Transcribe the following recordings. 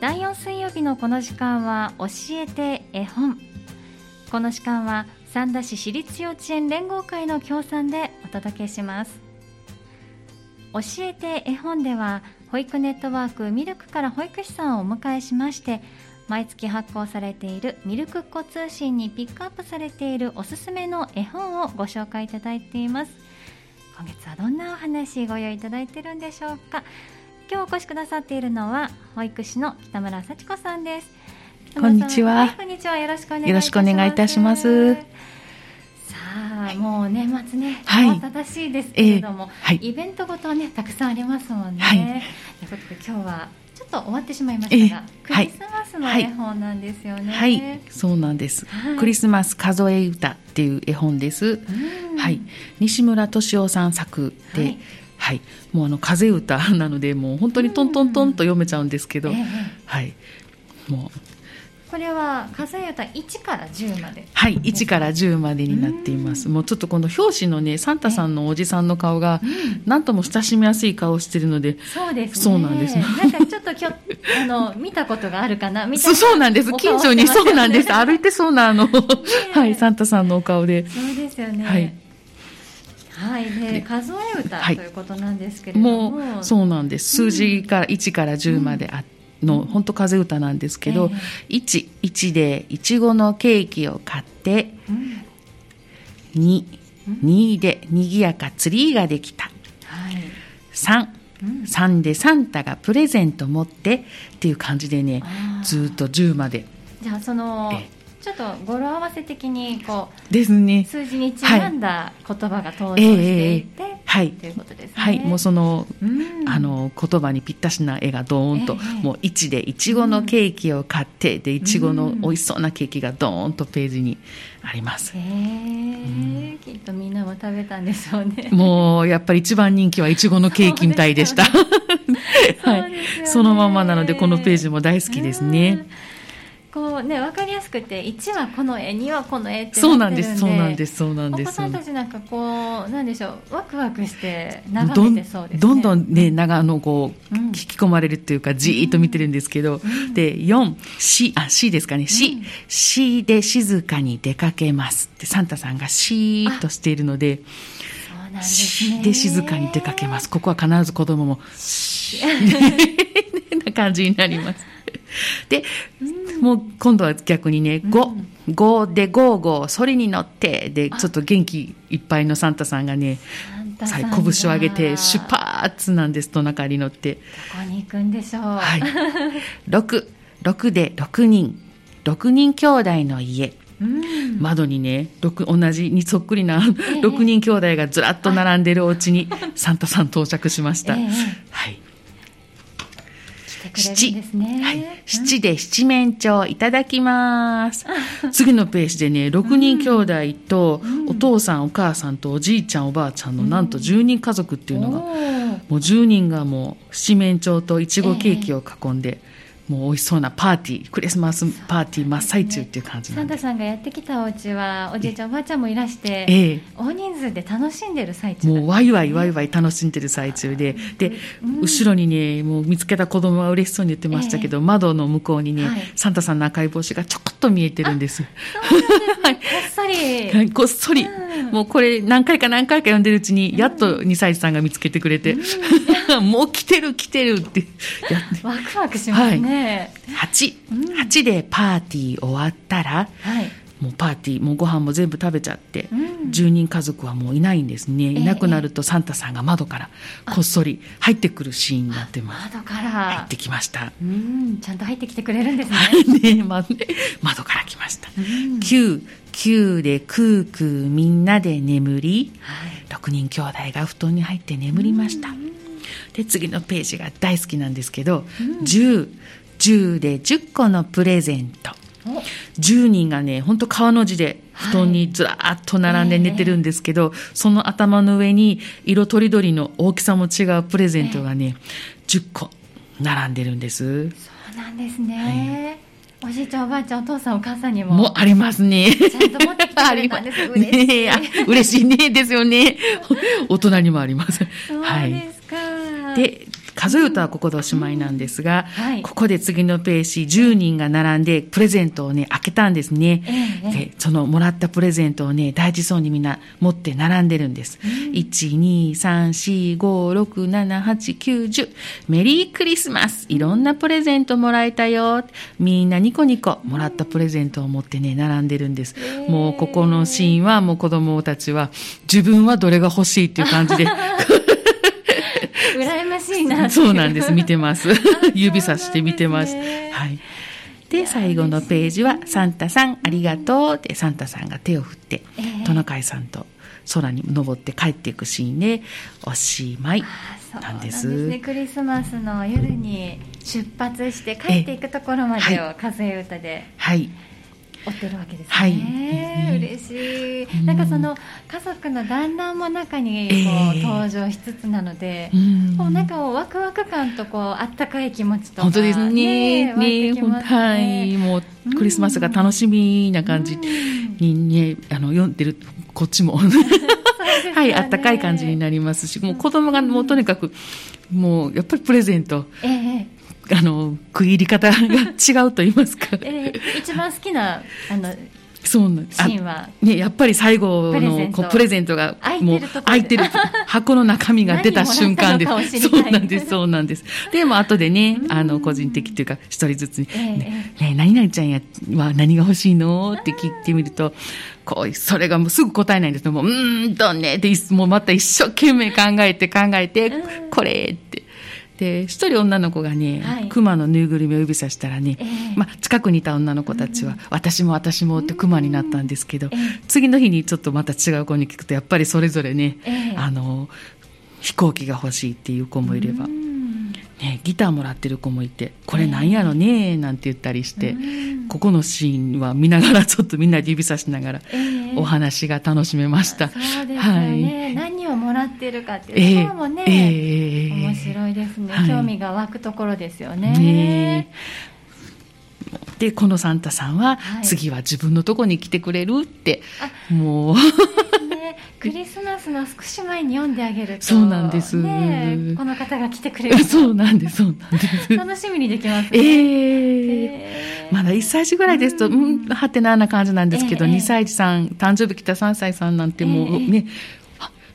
第4水曜日のこの時間は教えて絵本。この時間は三田市私立幼稚園連合会の協賛でお届けします。教えて絵本では保育ネットワークミルクから保育士さんをお迎えしまして毎月発行されているミルクっ子通信にピックアップされているおすすめの絵本をご紹介いただいています。今月はどんなお話ご用意いただいているんでしょうか。今日お越しくださっているのは保育士の北村幸子さんです。こんにちは、はい、こんにちは。よろしくお願いいいたします。さあもう年末ね慌ただしいですけれども、はい、イベントごとねたくさんありますもんね、はい、ということで今日はちょっと終わってしまいましたが、クリスマスの絵本なんですよね。はい、はい、そうなんです、はい、クリスマス数え歌っていう絵本です。はい、西村敏夫さん作で、はい、はい、もうあの風歌なのでもう本当にトントントンと読めちゃうんですけど、はい、もう。これは数え歌1から10まで。はい。1から10までになっています。もうちょっとこの表紙のねサンタさんのおじさんの顔がなんとも親しみやすい顔してるので。そうです、ね、そうなんです。なんかちょっときょ あの見たことがあるかな？みたいなそうなんです。近所にそうなんです。歩いてそうなあの、はいサンタさんのお顔で。そうですよね。はいはい、で数え歌ということなんですけれども、もうそうなんです。数字から1から10まであって、の本当風歌なんですけど、えー、1, 1でいちごのケーキを買って、うん、2, 2でにぎやかツリーができた、はい、3, 3でサンタがプレゼント持ってっていう感じでねずっと10まで。じゃあその、えーちょっと語呂合わせ的にこうですね。数字にちなんだ言葉が登場していて、はい、とい。うことですね。はい、もうその、あの言葉にぴったしな絵がドーンと、もう1でいちごのケーキを買って、でいちごの美味しそうなケーキがドーンとページにあります。へえ、きっとみんなも食べたんでしょうね。もうやっぱり一番人気はいちごのケーキみたいでした。はい、そのままなのでこのページも大好きですね。こうね分かりやすくて1はこの絵2はこの絵ってそうなんですそうなんですそうなんです。お子さんたちなんかこうなんでしょうワクワクして眺めてそうです、ね、どんどんね長野こう、うん、引き込まれるっていうかじーっと見てるんですけど、うん、で4 C あ C ですかね。C、うん、C で静かに出かけますってサンタさんがシーッとしているのでですね、で静かに出かけます。ここは必ず子供も な感じになります。で、もう今度は逆にね、5、5でゴーゴー、そりに乗って、で、ちょっと元気いっぱいのサンタさんがね、さ拳を上げて出発なんです、トナカイに乗って。どこに行くんでしょう。はい。6、6で6人、6人兄弟の家。うん、窓にね同じにそっくりな6人兄弟がずらっと並んでるお家にサンタさん到着しました、えー、はい七、ね、はい、七で七面鳥いただきます。次のページでね、六人兄弟と、お父さん、お母さんとおじいちゃん、おばあちゃんのなんと10人家族っていうのが、もう10人がもう七面鳥といちごケーキを囲んで、もう美味しそうなパーティークリスマスパーティー真っ最中っていう感じサンタさんがやってきたお家はおじいちゃんおばあちゃんもいらして、ええ、大人数で楽しんでる最中、ね、もうワイワイワイワイ楽しんでる最中で。で、うん、後ろにねもう見つけた子供が嬉しそうに言ってましたけど、え、窓の向こうにね、はい、サンタさんの赤い帽子がちょこっと見えてるんです。はい、こっそり。こっそり、うん、もうこれ何回か何回か読んでるうちに、やっと2歳児さんが見つけてくれて、うん、もう来てる来てるって。やって。ワクワクしますね。はい、8、8でパーティー終わったら、はい、もうパーティーもうご飯も全部食べちゃって、うん、10人家族はもういないんですね、いなくなるとサンタさんが窓からこっそり入ってくるシーンになってます窓から。入ってきました。うんちゃんと入ってきてくれるんですね。ね、ま、窓から来ました、うん、9 9でクークーみんなで眠り、はい、6人兄弟が布団に入って眠りました、で次のページが大好きなんですけど、うん、10 10で10個のプレゼント10人がね本当川の字で布団にずらっと並んで寝てるんですけど、はいその頭の上に色とりどりの大きさも違うプレゼントがね、えー、10個並んでるんです。そうなんですね、はい、おじいちゃんおばあちゃんお父さんお母さんにももありますね。ちゃんと持ってきてくれたんです嬉しい、ね、嬉しいねですよね。大人にもあります。そうですか、はい、で数え歌はここでおしまいなんですが、はいここで次のページ10人が並んでプレゼントをね、開けたんですね。ええで、そのもらったプレゼントをね、大事そうにみんな持って並んでるんです。1、2、3、4、5、6、7、8、9、10。メリークリスマスいろんなプレゼントもらえたよ。みんなニコニコもらったプレゼントを持ってね、並んでるんです。もうここのシーンはもう子供たちは自分はどれが欲しいっていう感じで、な。そうなんです。見てます。指さして見てます。はい。で、最後のページは、サンタさんありがとうって、サンタさんが手を振って、ええトナカイさんと空に登って帰っていくシーンで、おしまいそうなんで。なんですすね。クリスマスの夜に出発して帰っていくところまでを数え歌ではい。追ってるわけですね。はい嬉しい。うんなんかその家族の団らんも中にこう、ええ登場しつつなので、うんこうなんかワクワク感とこうあったかい気持ちとか本当ですね。湧いてきますねはい。もう、クリスマスが楽しみな感じうんにね、あの、読んでる、こっちも。ねはい、あったかい感じになりますし、もう子供がもうとにかく、もう、やっぱりプレゼント、ええあの、食い入り方が違うと言いますか。ええ一番好きなあのそうなんシーンは？ね、やっぱり最後のこうプレゼントが開いてもう開いてる 箱の中身が出た瞬間です。そうなんです、そうなんです。でも後でね、あの、個人的というか、一人ずつに、ええねね何々ちゃんやは何が欲しいの？って聞いてみると、こう、それがもうすぐ答えないんです。けども、うーんとねって、もうまた一生懸命考えて考えてうん、これって。で、一人女の子がね、はい。熊のぬいぐるみを指さしたらね、ええ。まあ、近くにいた女の子たちは、私も私もって熊になったんですけど、ええ。次の日にちょっとまた違う子に聞くと、やっぱりそれぞれね、ええ。あの、飛行機が欲しいっていう子もいれば、うん。ね、ギターもらってる子もいて、これなんやろねなんて言ったりして、ここのシーンは見ながら、ちょっとみんなで指さしながら、ええ。お話が楽しめました。そうですよね、何をもらってるかってええ。いうところもね、ええ面白いですね、はい。興味が湧くところですよね。で、このサンタさんは、はい。次は自分のとこに来てくれるって、もう、ねクリスマスの少し前に読んであげるとそうなんです。ね、この方が来てくれる そうなんです、そうなんです。楽しみにできますね。ええ。えまだ1歳児ぐらいですと、うん、はてなな感じなんですけど、ええ2歳児さん、誕生日来た3歳さんなんてもうええね、あ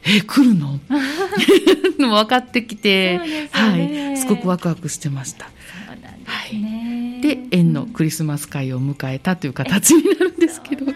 え、来るの？分かってきて、ね。はい、すごくワクワクしてました。そうなんで園のクリスマス会を迎えたという形になるんですけど。ね。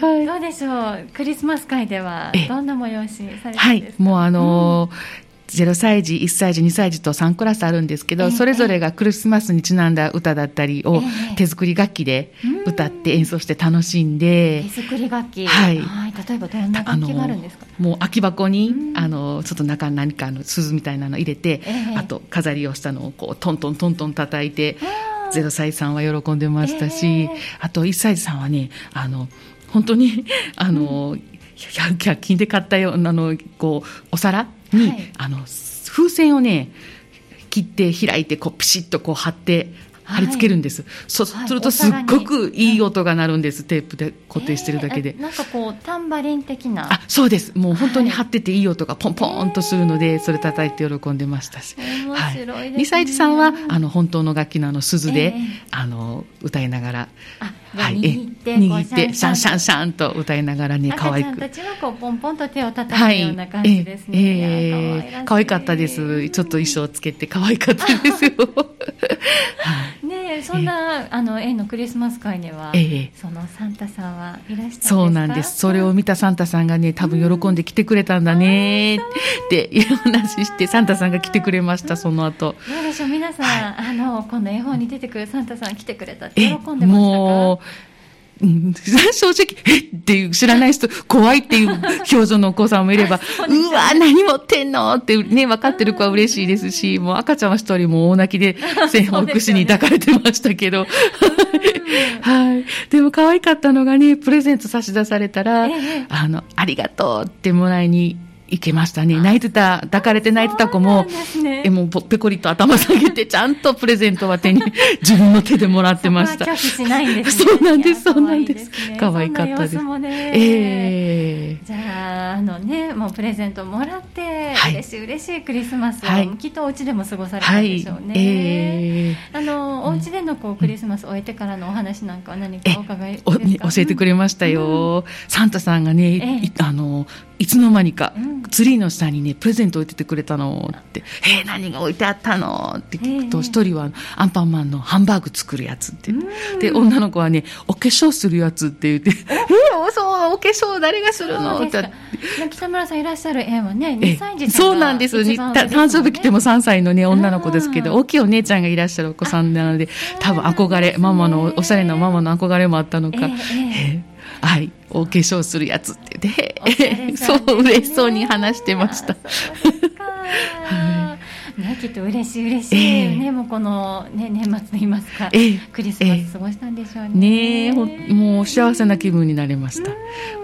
はい。どうでしょう、クリスマス会ではええ。どんな催しされたはいんです、か、もうあのー0歳児、1歳児、2歳児と3クラスあるんですけど、ええそれぞれがクリスマスにちなんだ歌だったりをええ手作り楽器で歌って演奏して楽しんで、手作り楽器、はい。例えばどんな楽器があるんですか？もう空き箱に、うん。あのちょっと中に何かあの鈴みたいなの入れて、ええ。あと飾りをしたのをこうトントントントン叩いてあー。0歳さんは喜んでましたし、ええ。あと1歳児さんはねあの本当にあの、100, 100均で買ったようなあのこうお皿に、はい。あの風船をね切って開いてこうピシッとこう貼って貼り付けるんです、そうはい。するとすっごくいい音が鳴るんです、テープで固定してるだけで。えー。なんかこうタンバリン的な。あそうです。もう本当にはい貼ってていい音がポンポーンとするので、それ叩いて喜んでましたし、面白いですね。2歳児さんはあの本当の楽器のあの鈴で、ええあの歌いながら、あはい、握ってシャンシャン。シャンと歌いながらね可愛く赤ちゃんたちはこうポンポンと手を叩はいくような感じですね。ええいや可愛らしい。可愛かったです。ちょっと衣装つけて可愛かったですよ そんな、あの園のクリスマス会には、ええ。そのサンタさんはいらしたんですか？そうなんです。それを見たサンタさんがね、多分喜んで来てくれたんだねっていう話して、サンタさんが来てくれました、その後。どうでしょう？皆さん、あのこの絵本に出てくるサンタさん来てくれたってえ喜んでましたか？もう、うん。正直、え？っていう知らない人、怖いっていう表情のお子さんもいれば、そうわ、何持ってんの？ってね、分かってる子は嬉しいですし、もう赤ちゃんは一人もう大泣きで、線保育士に抱かれてましたけど、はい。でも可愛かったのがね、プレゼント差し出されたら、ええ。あの、ありがとうってもらいにいけましたね。泣いてた、抱かれて泣いてた子も、ね、えもうぺこりと頭下げて、ちゃんとプレゼントは手に、自分の手でもらってました。そうなんです、そうなんです。可愛かったです。ね、ええ。ー、じゃあ、あのね、もうプレゼントもらって、はい、嬉しい嬉しいクリスマスを、はい、きっとお家でも過ごされたんでしょうね。はい、え。ー、あの、お家でのこうクリスマスを終えてからのお話なんかは何かお伺いですか、教えてくれましたよ。うん、サンタさんがね、えー、あの、いつの間にか、ツリーの下にね、プレゼント置いててくれたのって、えー、何が置いてあったの？って聞くと、一人はアンパンマンのハンバーグ作るやつって。で、女の子はね、お化粧するやつって言って、えー、そう、お化粧誰がするの？って。北村さんいらっしゃる絵はね、2歳児そうなんです。誕生日来ても3歳のね、女の子ですけど、大きいお姉ちゃんがいらっしゃるお子さんなので、多分憧れ、ママの、おしゃれなママの憧れもあったのか、えー、はい、お化粧するやつってで、そう、嬉しそうに話してました。ね、きっと嬉しい嬉しい、えー、ね、もうこの、ね、年末と言いますか、え。ー、クリスマス過ごしたんでしょうね。ねもう幸せな気分になれました。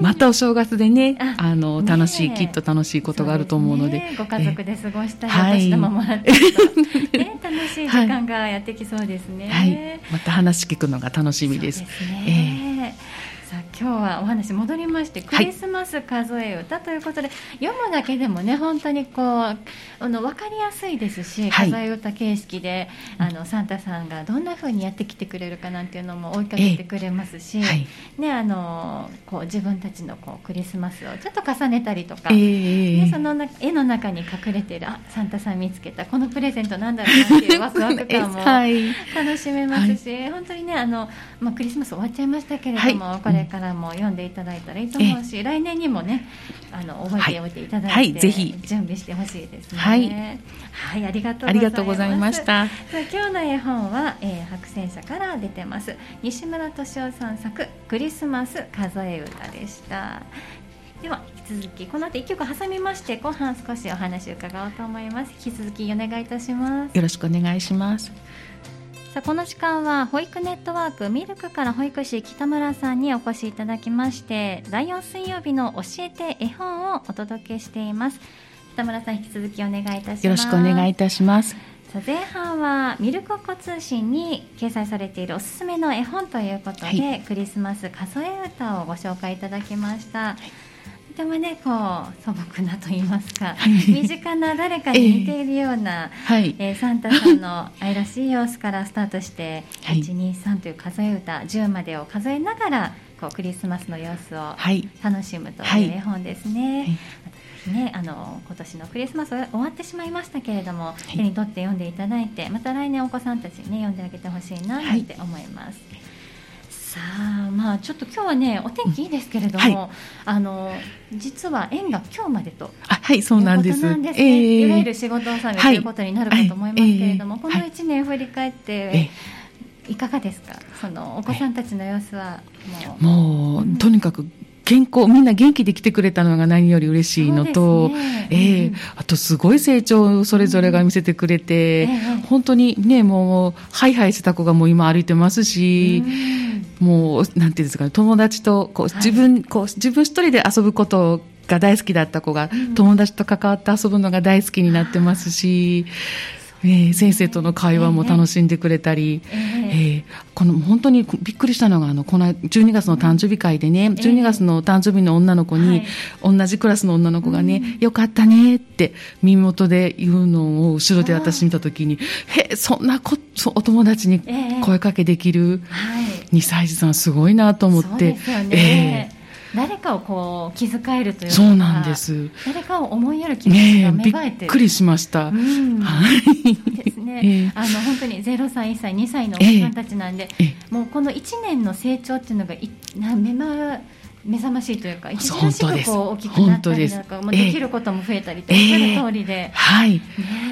またお正月でね、あの、楽しい、きっと楽しいことがあると思うので。でご家族で過ごしたり、お年玉もらって、ね、楽しい時間がやってきそうですね。はい、また話聞くのが楽しみです。ですね。えー今日はお話戻りましてクリスマス数え歌ということで、はい、読むだけでもね本当にこうあの分かりやすいですし、はい、数え歌形式であのサンタさんがどんなふうにやってきてくれるかなんていうのも追いかけてくれますし、えーはい、ね、あのこう自分たちのこうクリスマスをちょっと重ねたりとか、えー、ね、その絵の中に隠れているあサンタさん見つけたこのプレゼントなんだろうなっていうワクワク感も楽しめますし、本当にねあの、まあ、クリスマス終わっちゃいましたけれども、これれからも読んでいただいたらいいと思うし、来年にもねあの覚えておいていただいて、はい、ぜひ準備してほしいですね。はい、はい、ありがとうございました。今日の絵本は、えー、白戦車から出てます。西村敏夫さん作クリスマス数え歌でした。では引き続きこの後一曲挟みまして後半少しお話を伺おうと思います引き続きお願いいたしますよろしくお願いしますさあこの時間は保育ネットワークミルクから保育士北村さんにお越しいただきまして第4水曜日の教えて絵本をお届けしています。北村さん引き続きお願いいたします。よろしくお願いいたします。さあ前半はミルクコ通信に掲載されているおすすめの絵本ということで、はい、クリスマス数え歌をご紹介いただきました、はいとてもねこう素朴なと言いますか身近な誰かに似ているような、えー、えー、サンタさんの愛らしい様子からスタートして、はい、123という数え歌10までを数えながらこうクリスマスの様子を楽しむという絵本ですね。はい。ね、あの今年のクリスマス終わってしまいましたけれども、はい、手に取って読んでいただいてまた来年お子さんたちに、ね、読んであげてほしいなって思います。はいさあまあちょっと今日はねお天気いいですけれども、はい、あの実は縁が今日までとあはいそうなんです。なんですね、えー、いわゆる仕事納めということになるかと思いますけれども、はい。えー、この1年振り返って、えー、いかがですか？そのお子さんたちの様子はもう。もう、うん、とにかく健康、みんな元気で来てくれたのが何より嬉しいのと、ね、ええ。ー、あとすごい成長をそれぞれが見せてくれて、うん、本当にね、もう、ハイハイした子がもう今歩いてますし、うん、もう、なんていうんですかね、友達と、こう、自分、はい、こう、自分一人で遊ぶことが大好きだった子が、友達と関わって遊ぶのが大好きになってますし、えー、先生との会話も楽しんでくれたり、えー、えー、この本当にびっくりしたのがあのこの12月の誕生日会でね、12月の誕生日の女の子に、同じクラスの女の子がね、よかったねって耳元で言うのを後ろで私見た時に、へそんなこお友達に声かけできる2歳児さんすごいなと思って。えー誰かをこう気遣えるというかそうなんです。誰かを思いやる気持ちが芽生えてびっくりしました、うん、はい。ですね、えー、あの本当に0歳1歳2歳のお子さんたちなんで、えーえ。ー、もうこの1年の成長っていうのがいな目ま目覚ましいというか、著しくこう大きくなったりなんか、できることも増えたりと、おっしゃる通りで、はい、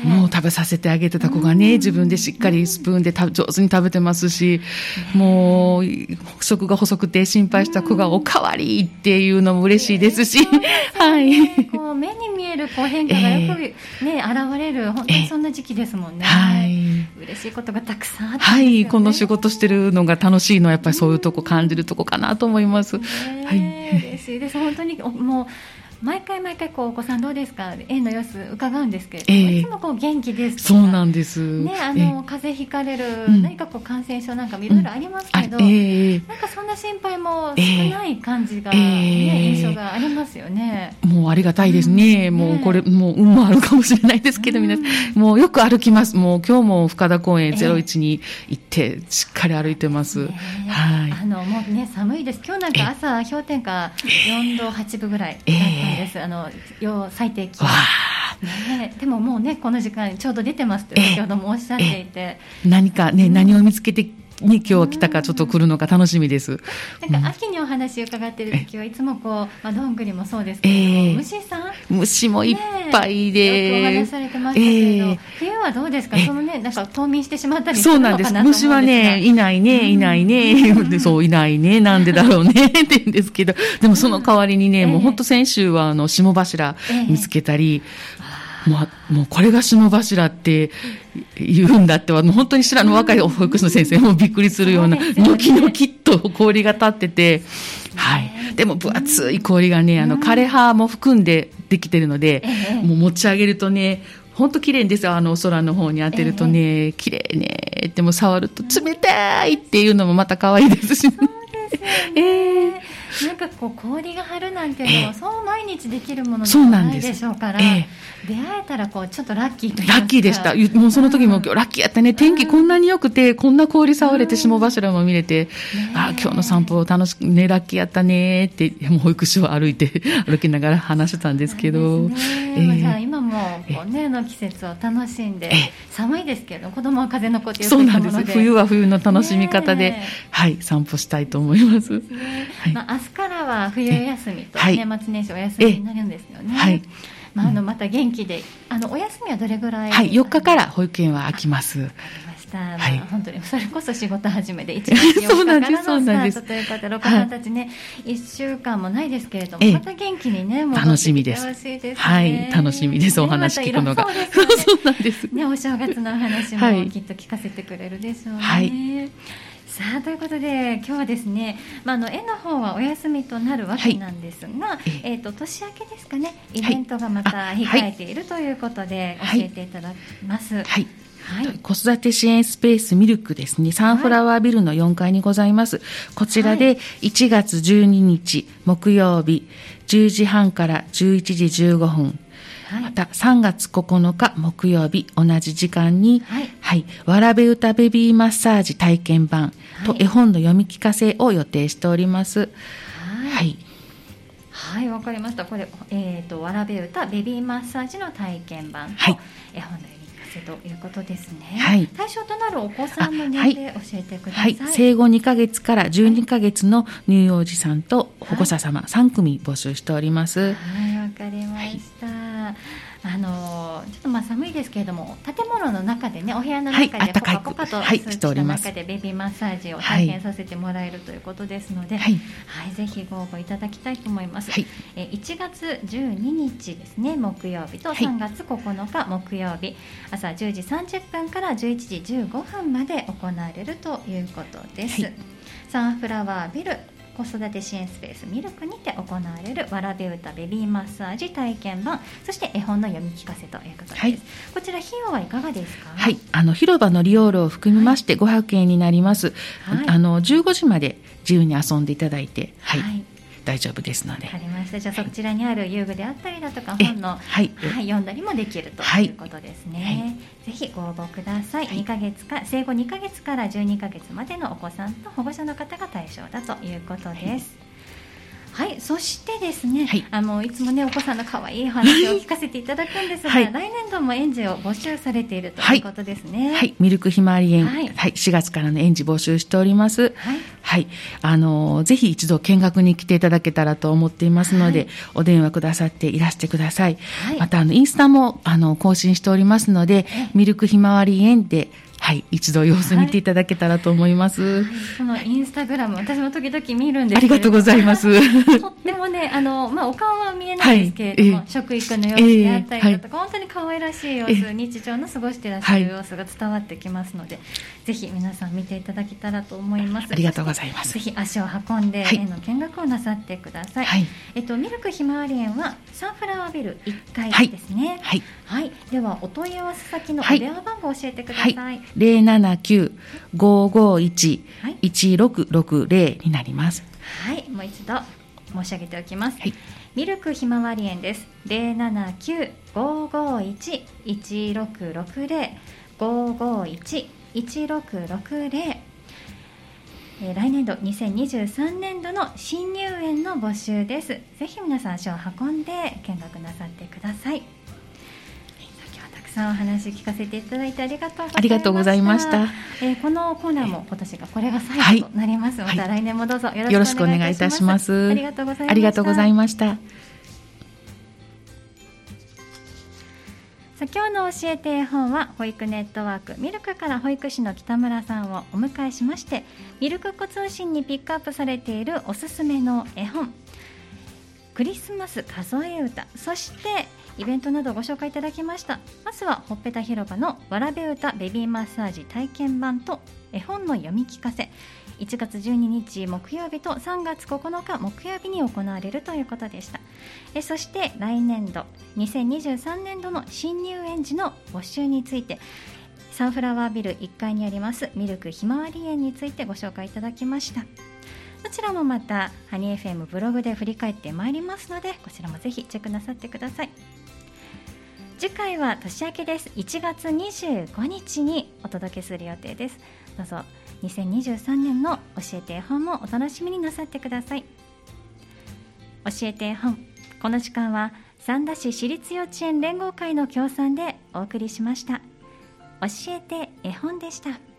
もう食べさせてあげてた子がね、自分でしっかりスプーンで上手に食べてますし、もう食が細くて心配した子がおかわりっていうのも嬉しいですし、はい。こう目に見えるこう変化がよくね、現れる、本当にそんな時期ですもんね。はい。嬉しいことがたくさんあって、はい、この仕事してるのが楽しいのはやっぱりそういうとこ感じるとこかなと思います。はい。嬉しいです。本当にもう毎回毎回こうお子さんどうですか？園の様子伺うんですけれども、えー、いつもこう元気ですそうなんです、ね、あの風邪ひかれる、うん、何かこう感染症なんかもいろいろありますけど、うん。えー、なんかそんな心配も少ない感じが、ね、え。ー、印象がありますよね。もうありがたいですね、うん、もうこれもう運もあるかもしれないですけど、皆さん。もうよく歩きます。もう今日も深田公園01に行ってしっかり歩いてます、はい、あのもうね寒いです。今日なんか朝氷点下4度8分ぐらいだったんです、あの最低気温。ね、でももうねこの時間ちょうど出てますと先ほどもおっしゃっていて、何かね、うん、何を見つけてに今日は来たかちょっと来るのか楽しみです。なんか秋にお話伺ってる時はいつもこう、まあ、どんぐりもそうですけど、えー、虫さん？虫もいっぱいで、ね、よくお話されてましたけど、えー、冬はどうですか？そのね、なんか冬眠してしまったりそうなんです。虫はね、いないね、いないね、そう、いないね、なんでだろうね、って言うんですけど、でもその代わりにね、もう本当先週はあの、霜柱見つけたり、もう、もうこれが霜柱って言うんだっては、もう本当に知らぬ若い保育士の先生もびっくりするような、ニョキニョキっと氷が立ってて、はい。でも分厚い氷がね、あの、枯葉も含んでできてるので、もう持ち上げるとね、本当綺麗ですよ、あの空の方に当てるとね、綺麗ね、でも触ると冷たいっていうのもまた可愛いですし、ね。えーなんかこう氷が張るなんていうのは、そう毎日できるものじゃないでしょうから、えー、出会えたらこうちょっとラッキーというラッキーでした、もうその時も、うん、ラッキーやったね、天気こんなに良くて、こんな氷触れて、霜柱も見れて、うん、あ今日の散歩を楽しくね、ラッキーやったねって、もう保育士を歩いて、歩きながら話してたんですけど、ね。えー、今もこう、ね、の季節を楽しんで、寒いですけど、子供は風の子ってそうなんです、冬は冬の楽しみ方で、はい、散歩したいと思います。はい。まあ、明日からは冬休みと年末年始お休みになるんですよね。はい。まあ、あのまた元気で、あのお休みはどれぐらい、はい、4日から保育園は空きます。はい、本当にそれこそ仕事始めで1月4日からの スタートということで、お子さんたちね、はい、1週間もないですけれども、また元気にね、楽しみです。はい、楽しみです、お話聞くのが。そうなんです。ね、お正月の話もきっと聞かせてくれるでしょうね。はい。さあということで今日はですね、まあ、あの園の方はお休みとなるわけなんですが、はい、えーと、年明けですかねイベントがまた控えているということで教えていただきます。はいはい、子育て支援スペースミルクですね、サンフラワービルの4階にございます。こちらで1月12日木曜日10時半から11時15分、また3月9日木曜日同じ時間に、はい、はい、わらべ歌ベビーマッサージ体験版と絵本の読み聞かせを予定しております。はい。はい、わ、かりました。これ、えっ、ー、と、わらべ歌ベビーマッサージの体験版と絵本の読みということですね。はい。対象となるお子さんの年齢、教えてください。はい。生後2ヶ月から12ヶ月の乳幼児さんと保護者様3組募集しております。はい、わ、かりました。あのちょっとまあ寒いですけれども建物の中でねお部屋の中でポカポカとはい、しており中でベビーマッサージを体験させてもらえるということですので、はい、はい、ぜひご応募いただきたいと思います。はい、え1月12日ですね木曜日と3月9日木曜日、朝10時30分から11時15分まで行われるということです。サンフラワービル子育て支援スペースミルクにて行われるわらべ歌ベビーマッサージ体験版そして絵本の読み聞かせということです、はい、こちら費用はいかがですか？はい。あの広場の利用料を含みまして500円になります、はい、あの15時まで自由に遊んでいただいてはい、はい大丈夫ですので。わかりました。じゃあそちらにある遊具であったりだとか本の、はい、はい、読んだりもできるということですね。はい、ぜひご応募ください。2ヶ月か生後2ヶ月から12ヶ月までのお子さんと保護者の方が対象だということです。はい、そしてですね、はい、あのいつもねお子さんの可愛い話を聞かせていただくんですが、はい、来年度も園児を募集されているということですね。はい、はい、ミルクひまわり園、はい、はい、4月からの園児募集しております。はい、はい、あのぜひ一度見学に来ていただけたらと思っていますので、お電話くださっていらしてください。またあのインスタもあの更新しておりますので、ミルクひまわり園ではい一度様子見ていただけたらと思います、はい、このインスタグラム私も時々見るんですありがとうございます。とってもねあの、まあ、お顔は見えないですけれども、はい。えー、食育の様子であったりだとか、えー、本当に可愛らしい様子、えー、日常の過ごしていらっしゃる様子が伝わってきますので、ぜひ皆さん見ていただけたらと思います。ありがとうございます。ぜひ足を運んで園の見学をなさってください、はい、えっと、ミルクひまわり園はサンフラワービル1階ですね。はい、はい、ではお問い合わせ先のお電話番号を教えてください、はい、079-551-1660になります。はいもう一度申し上げておきます、はい、ミルクひまわり園です。079-551-1660 551-1660え来年度2023年度の新入園の募集です。ぜひ皆さん足を運んで見学なさってくださいさんお話聞かせていただいてありがとうありがとうございました、えー、このコーナーも今年がこれが最後となります、はい、また来年もどうぞよろしくお願いいたします。ありがとうございました。さあ今日の教えて絵本は保育ネットワークミルクから保育士の北村さんをお迎えしましてミルクっ子通信にピックアップされているおすすめの絵本クリスマス数え歌。そしてイベントなどご紹介いただきました。まずはほっぺた広場のわらべ歌ベビーマッサージ体験版と絵本の読み聞かせ。1月12日木曜日と3月9日木曜日に行われるということでした。えそして来年度2023年度の新入園児の募集についてサンフラワービル1階にありますミルクひまわり園についてご紹介いただきました。こちらもまたハニー FM ブログで振り返ってまいりますのでこちらもぜひチェックなさってください。次回は年明けです。1月25日にお届けする予定です。どうぞ2023年の教えて絵本もお楽しみになさってください。教えて絵本この時間は三田市私立幼稚園連合会の協賛でお送りしました。教えて絵本でした。